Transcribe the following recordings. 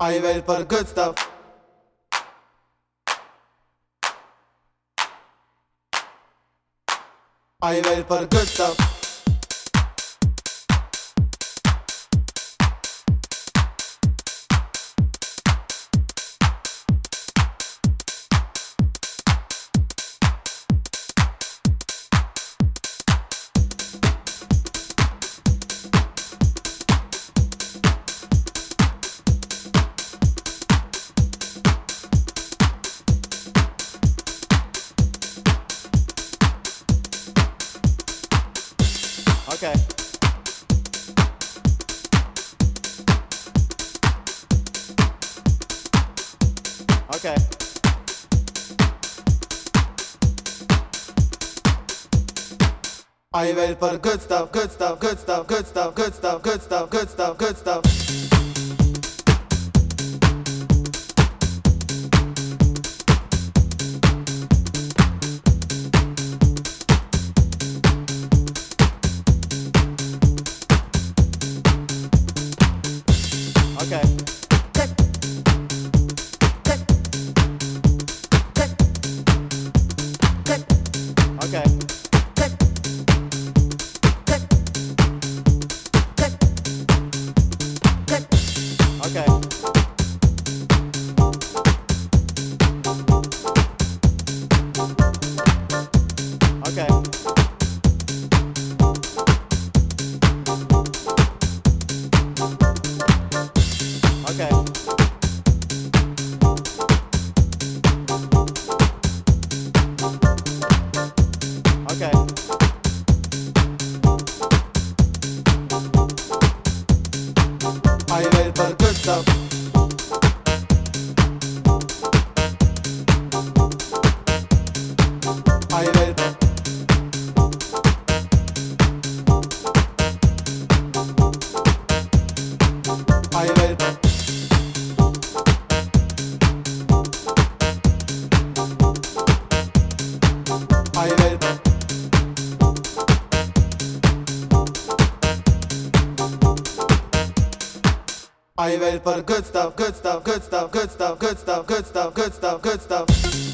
Are you ready for the good stuff? Are you ready for the good stuff? For the good stuff? Good stuff, good stuff, good stuff, good stuff, good stuff, good stuff, good stuff. For the good stuff? Good stuff, good stuff, good stuff, good stuff, good stuff, good stuff, good stuff.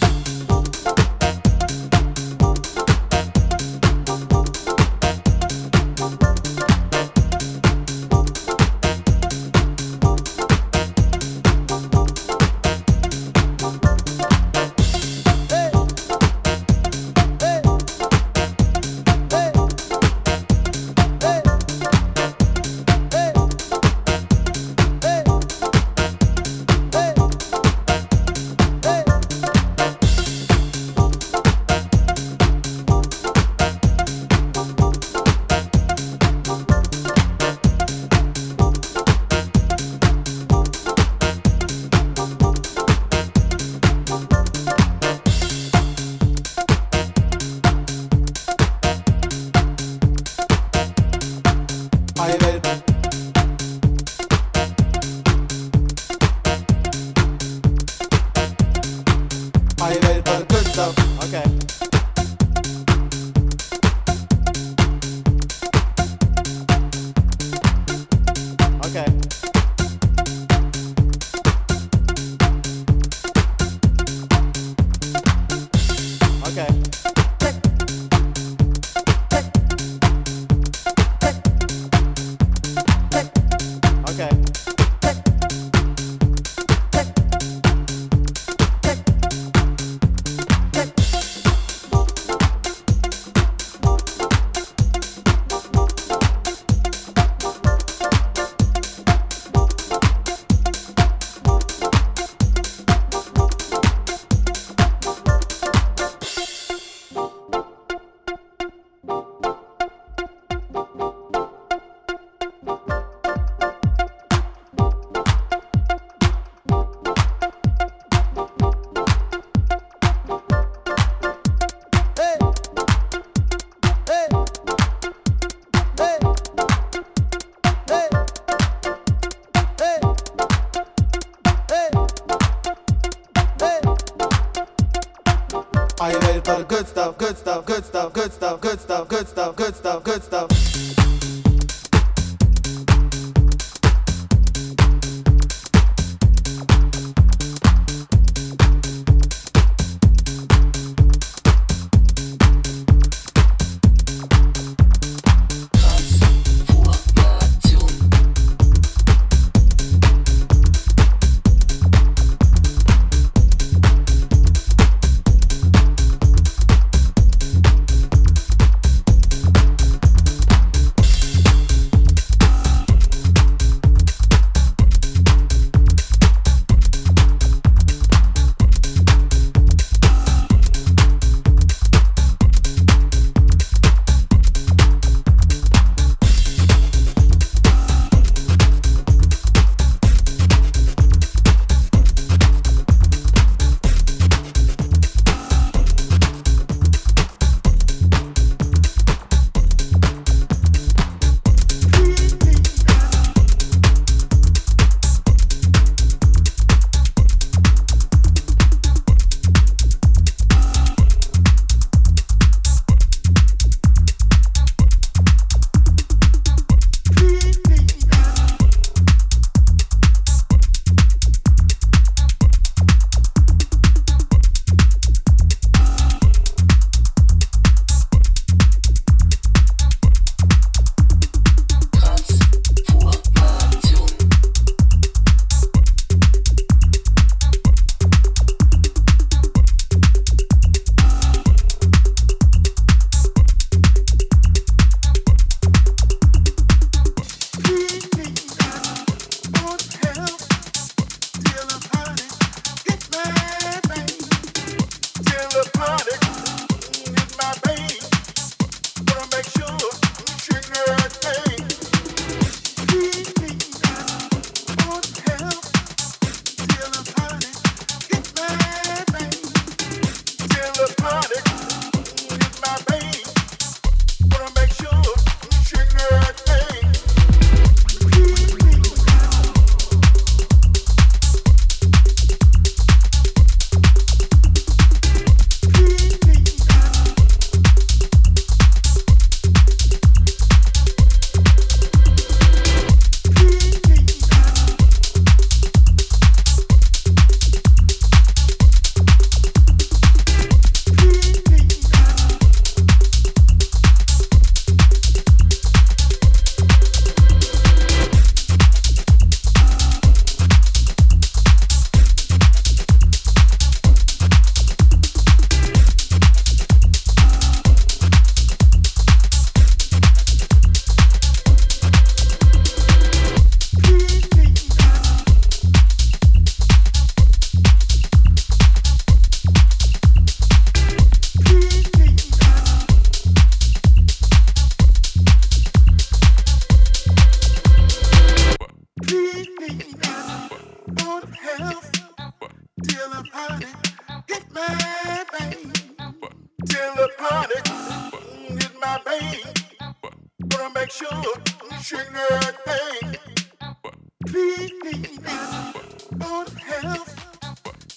Good stuff,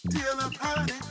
still I'm.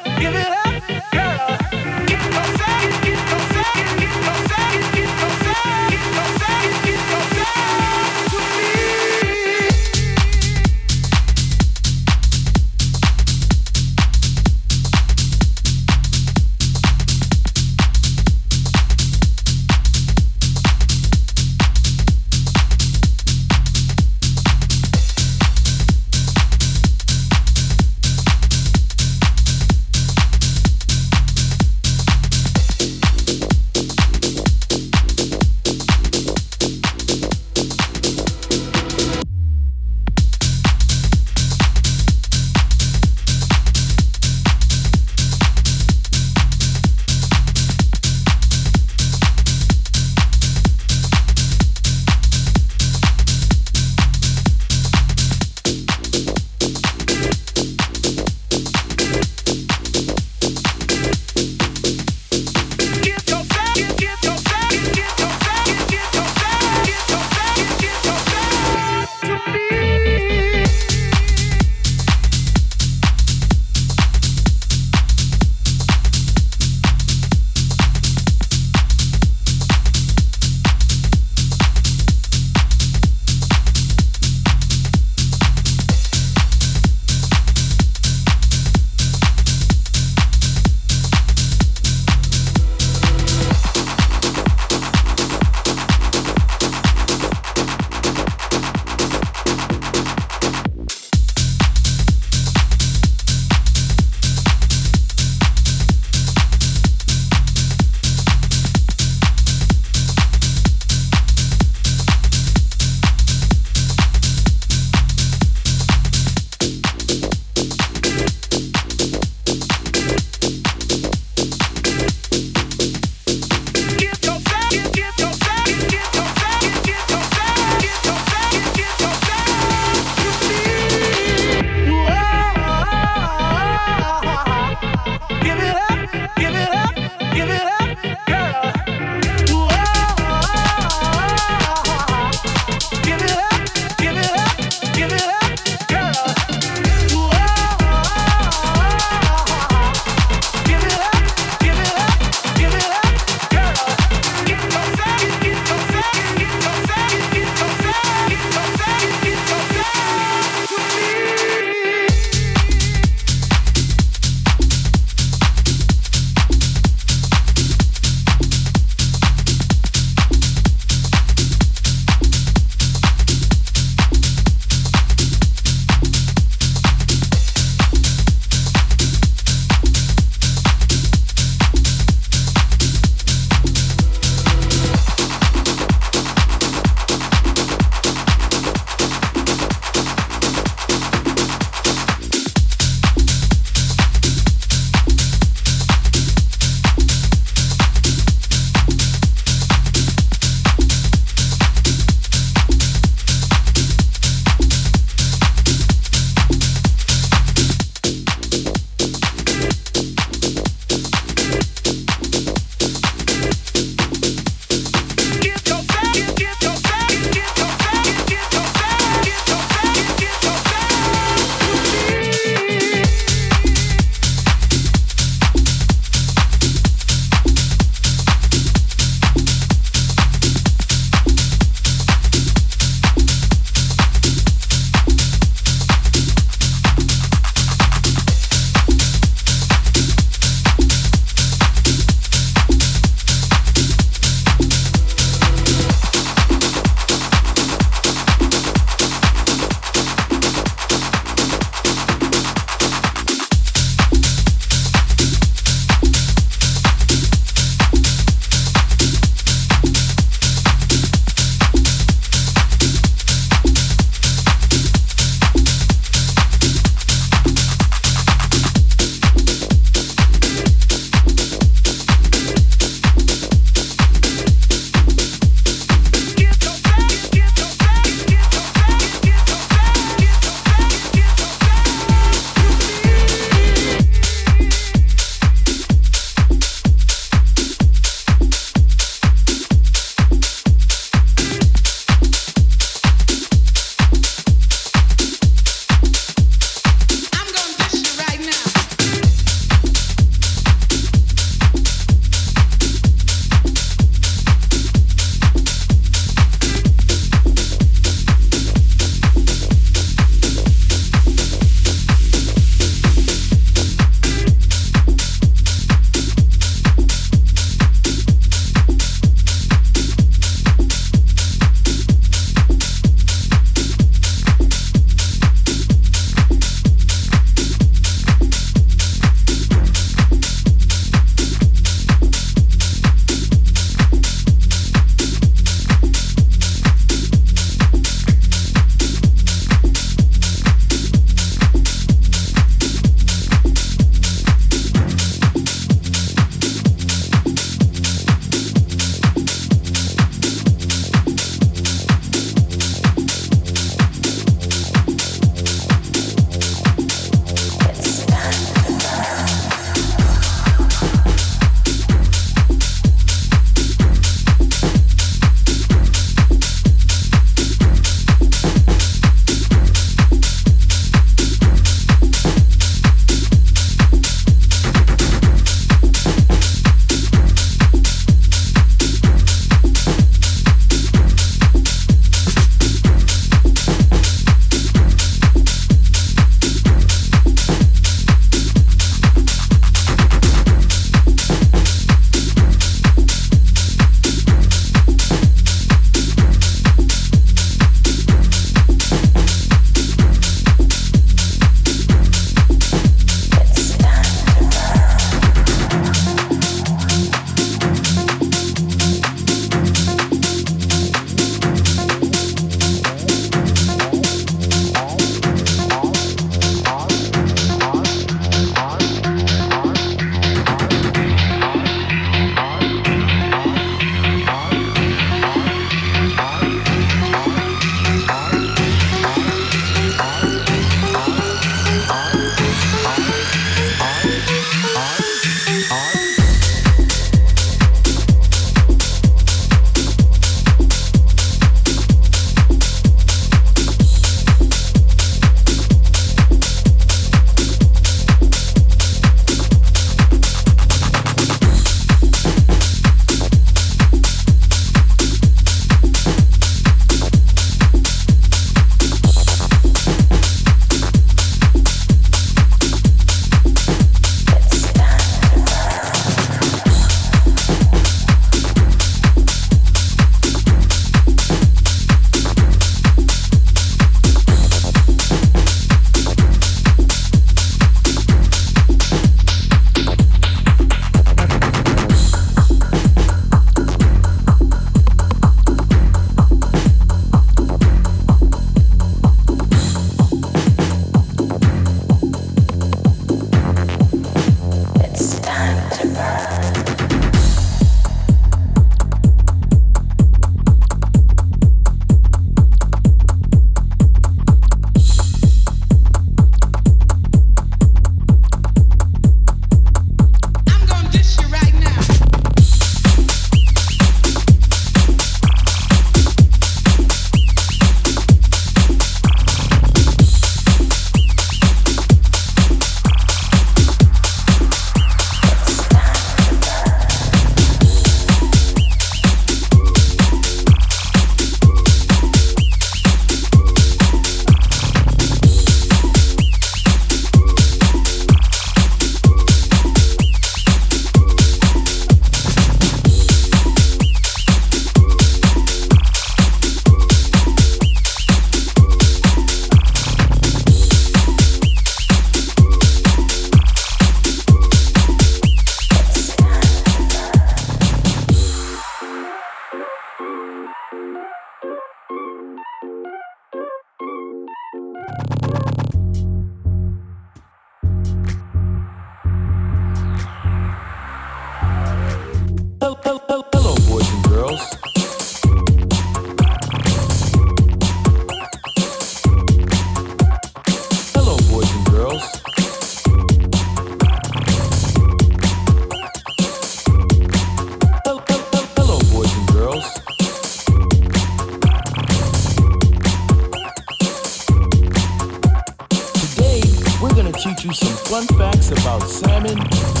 Fun facts about salmon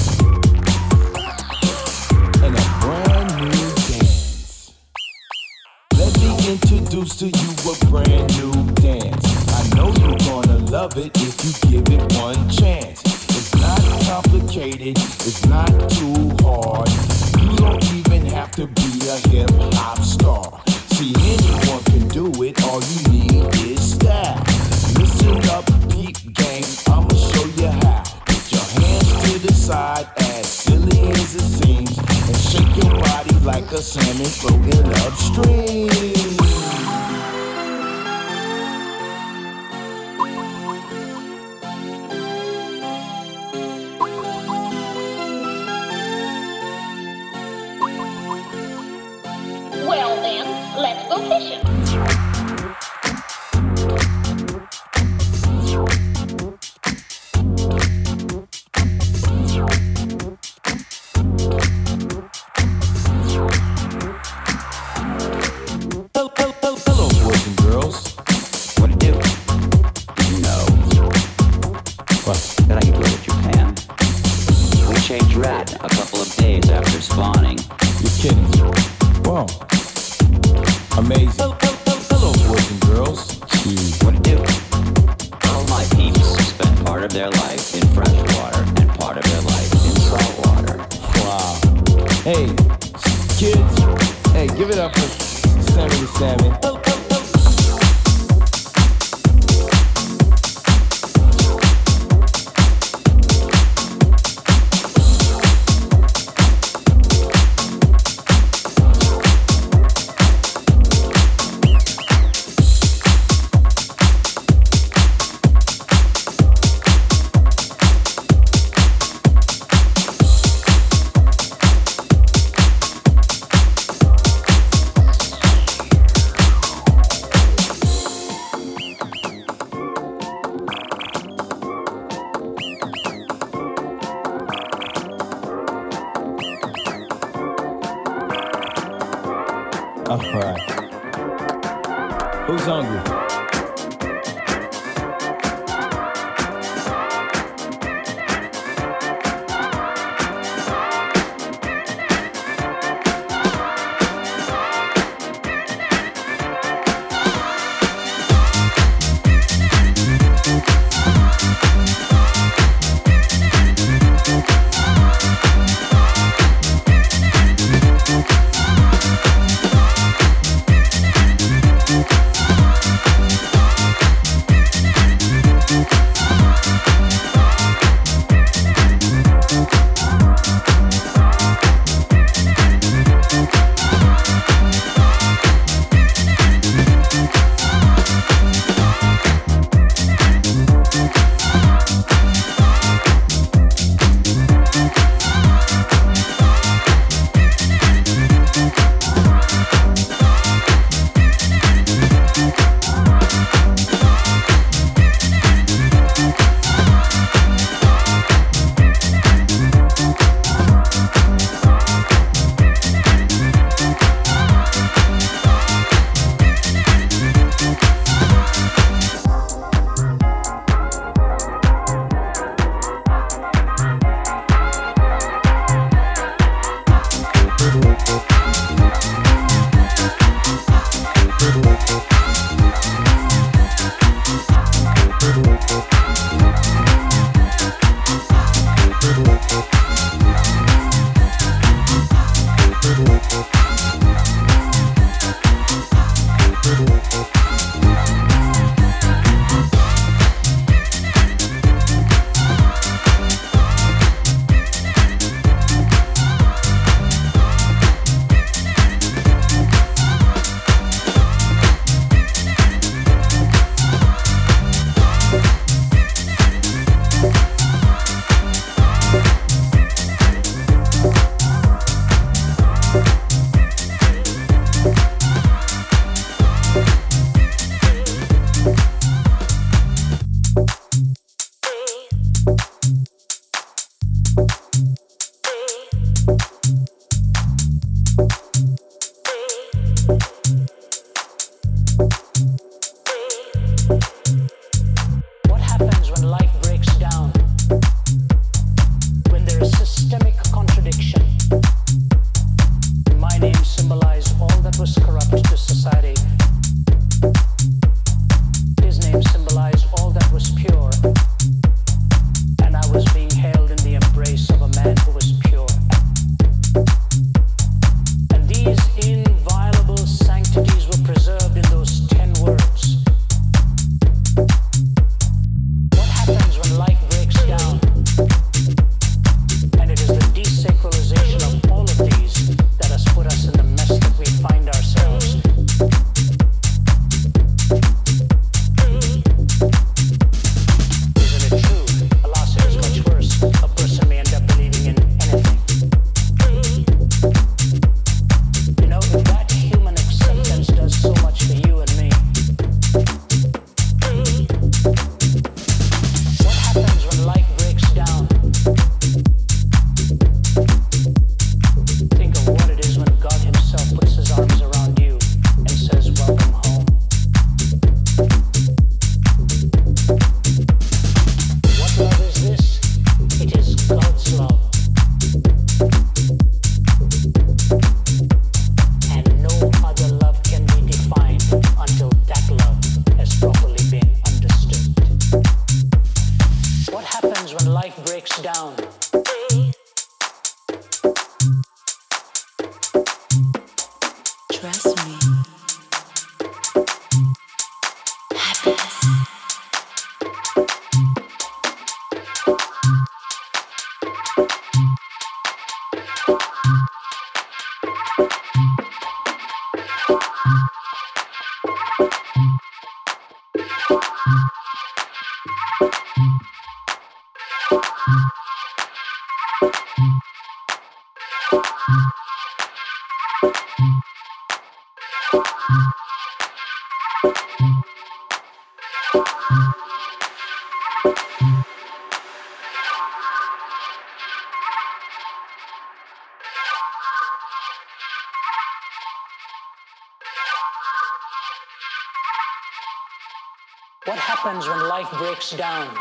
life breaks down?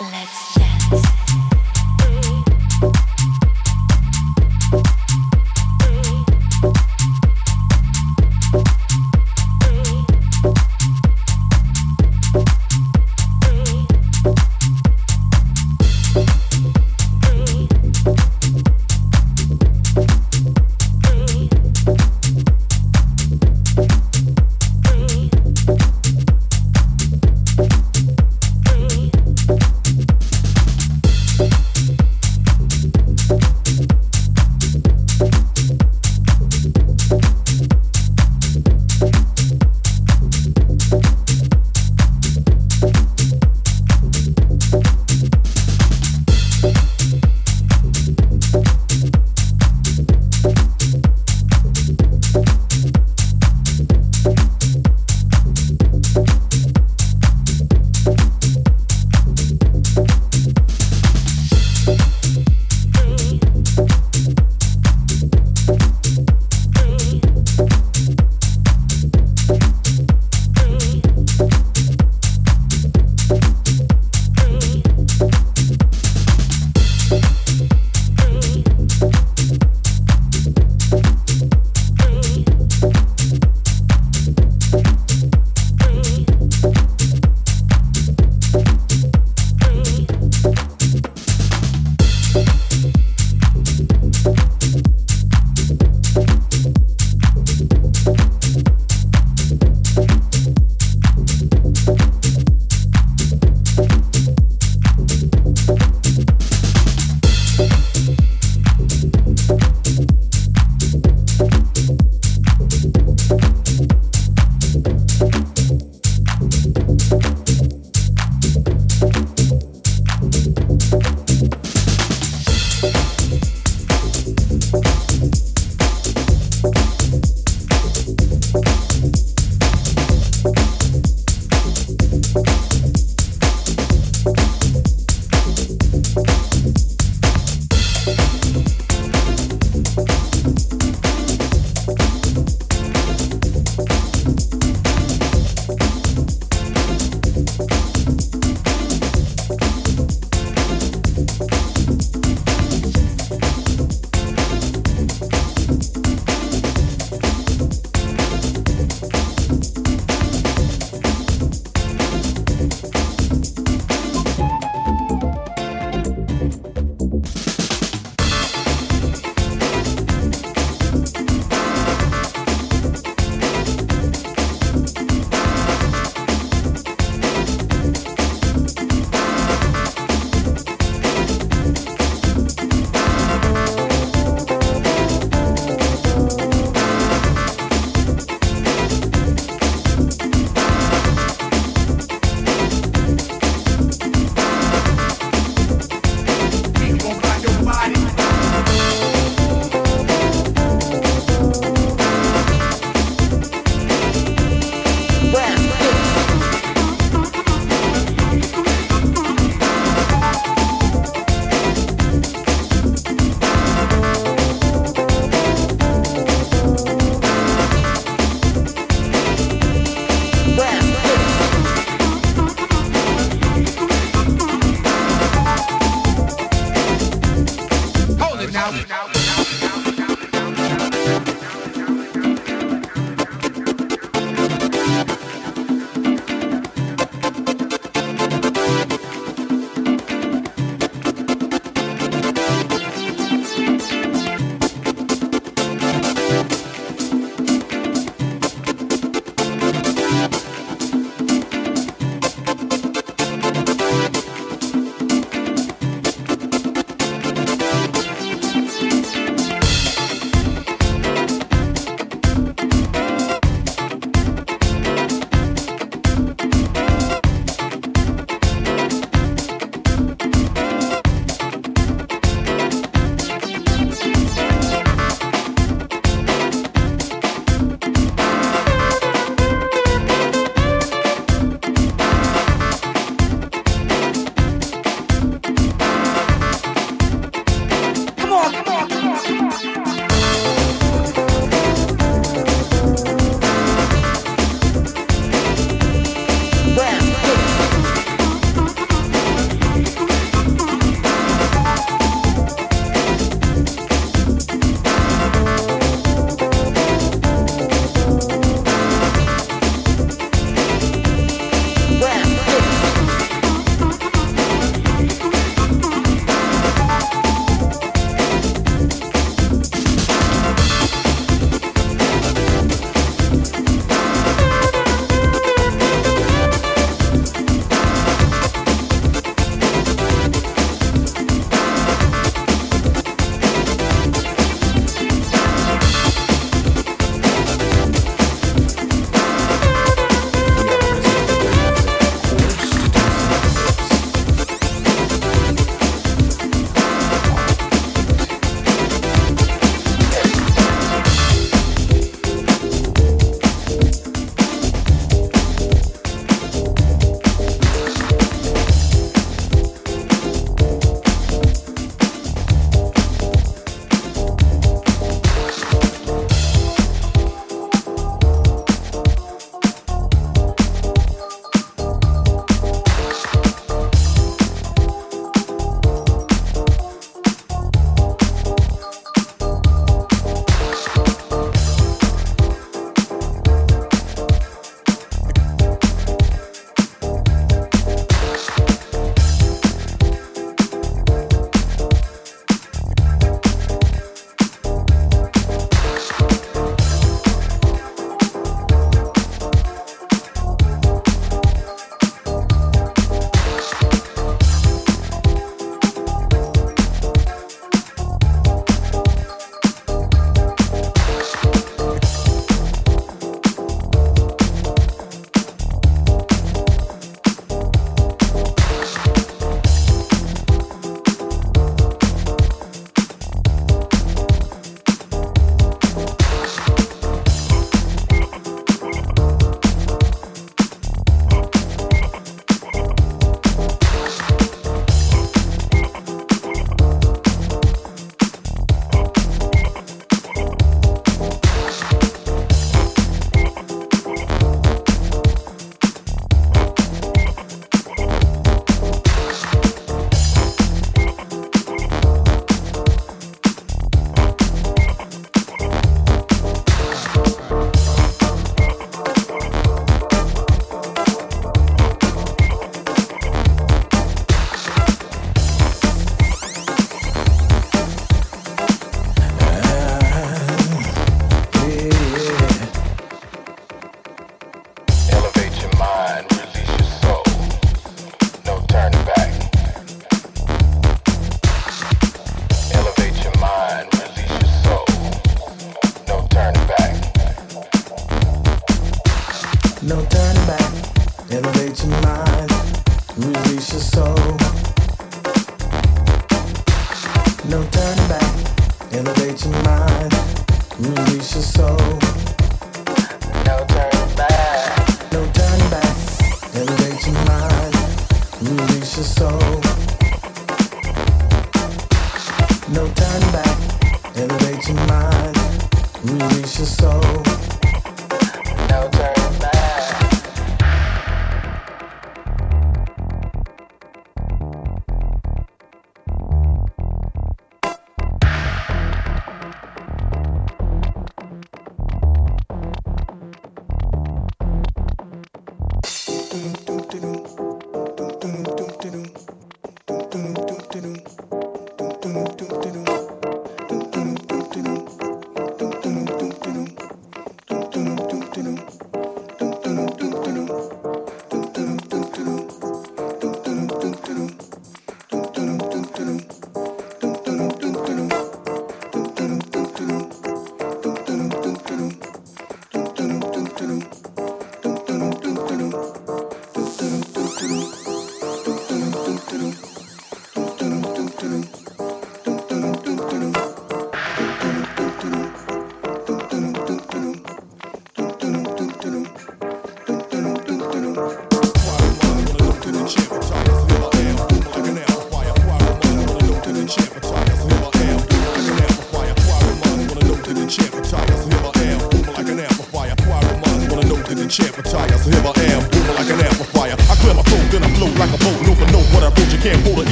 Let's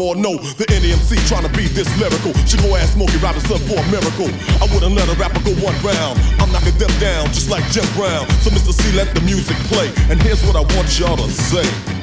all know the NEMC trying to be this lyrical. She go ask Smokey Robinson for a miracle. I wouldn't let a rapper go one round. I'm knocking them down just like Jim Brown. So Mr. C, let the music play. And here's what I want y'all to say.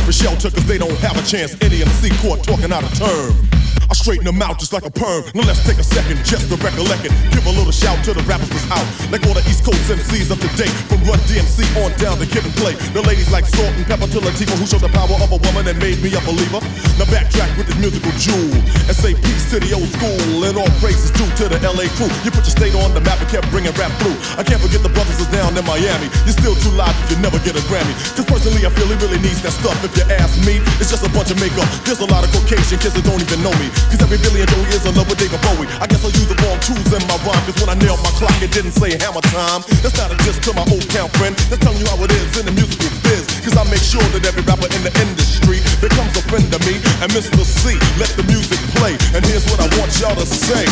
For shelter cause they don't have a chance. Any MC court talking out of term. I straighten them out just like a perm. Now let's take a second just to recollect it. Give a little shout to the rappers that's out. Like all the East Coast MCs up to date. From Run DMC on down to Kid and Play. The ladies like Salt-N-Pepa to Latifah who showed the power of a woman and made me a believer. Now backtrack with this musical jewel and say peace to the old school and all praises due to the LA crew. You put your state on the map and kept bringing rap through. I can't forget the brothers that's down in Miami. You're still too live if you never get a Grammy. Cause personally I feel he really needs that stuff. If you ask me, it's just a bunch of makeup. There's a lot of Caucasian kids that don't even know me. Cause every billion Joey is in love with David Bowie. I guess I'll use the wrong tools in my rhyme. Cause when I nailed my clock, it didn't say hammer time. That's not a diss to my Oaktown friend. That's telling you how it is in the musical biz. Cause I make sure that every rapper in the industry becomes a friend of me. And Mr. C, let the music play. And here's what I want y'all to say.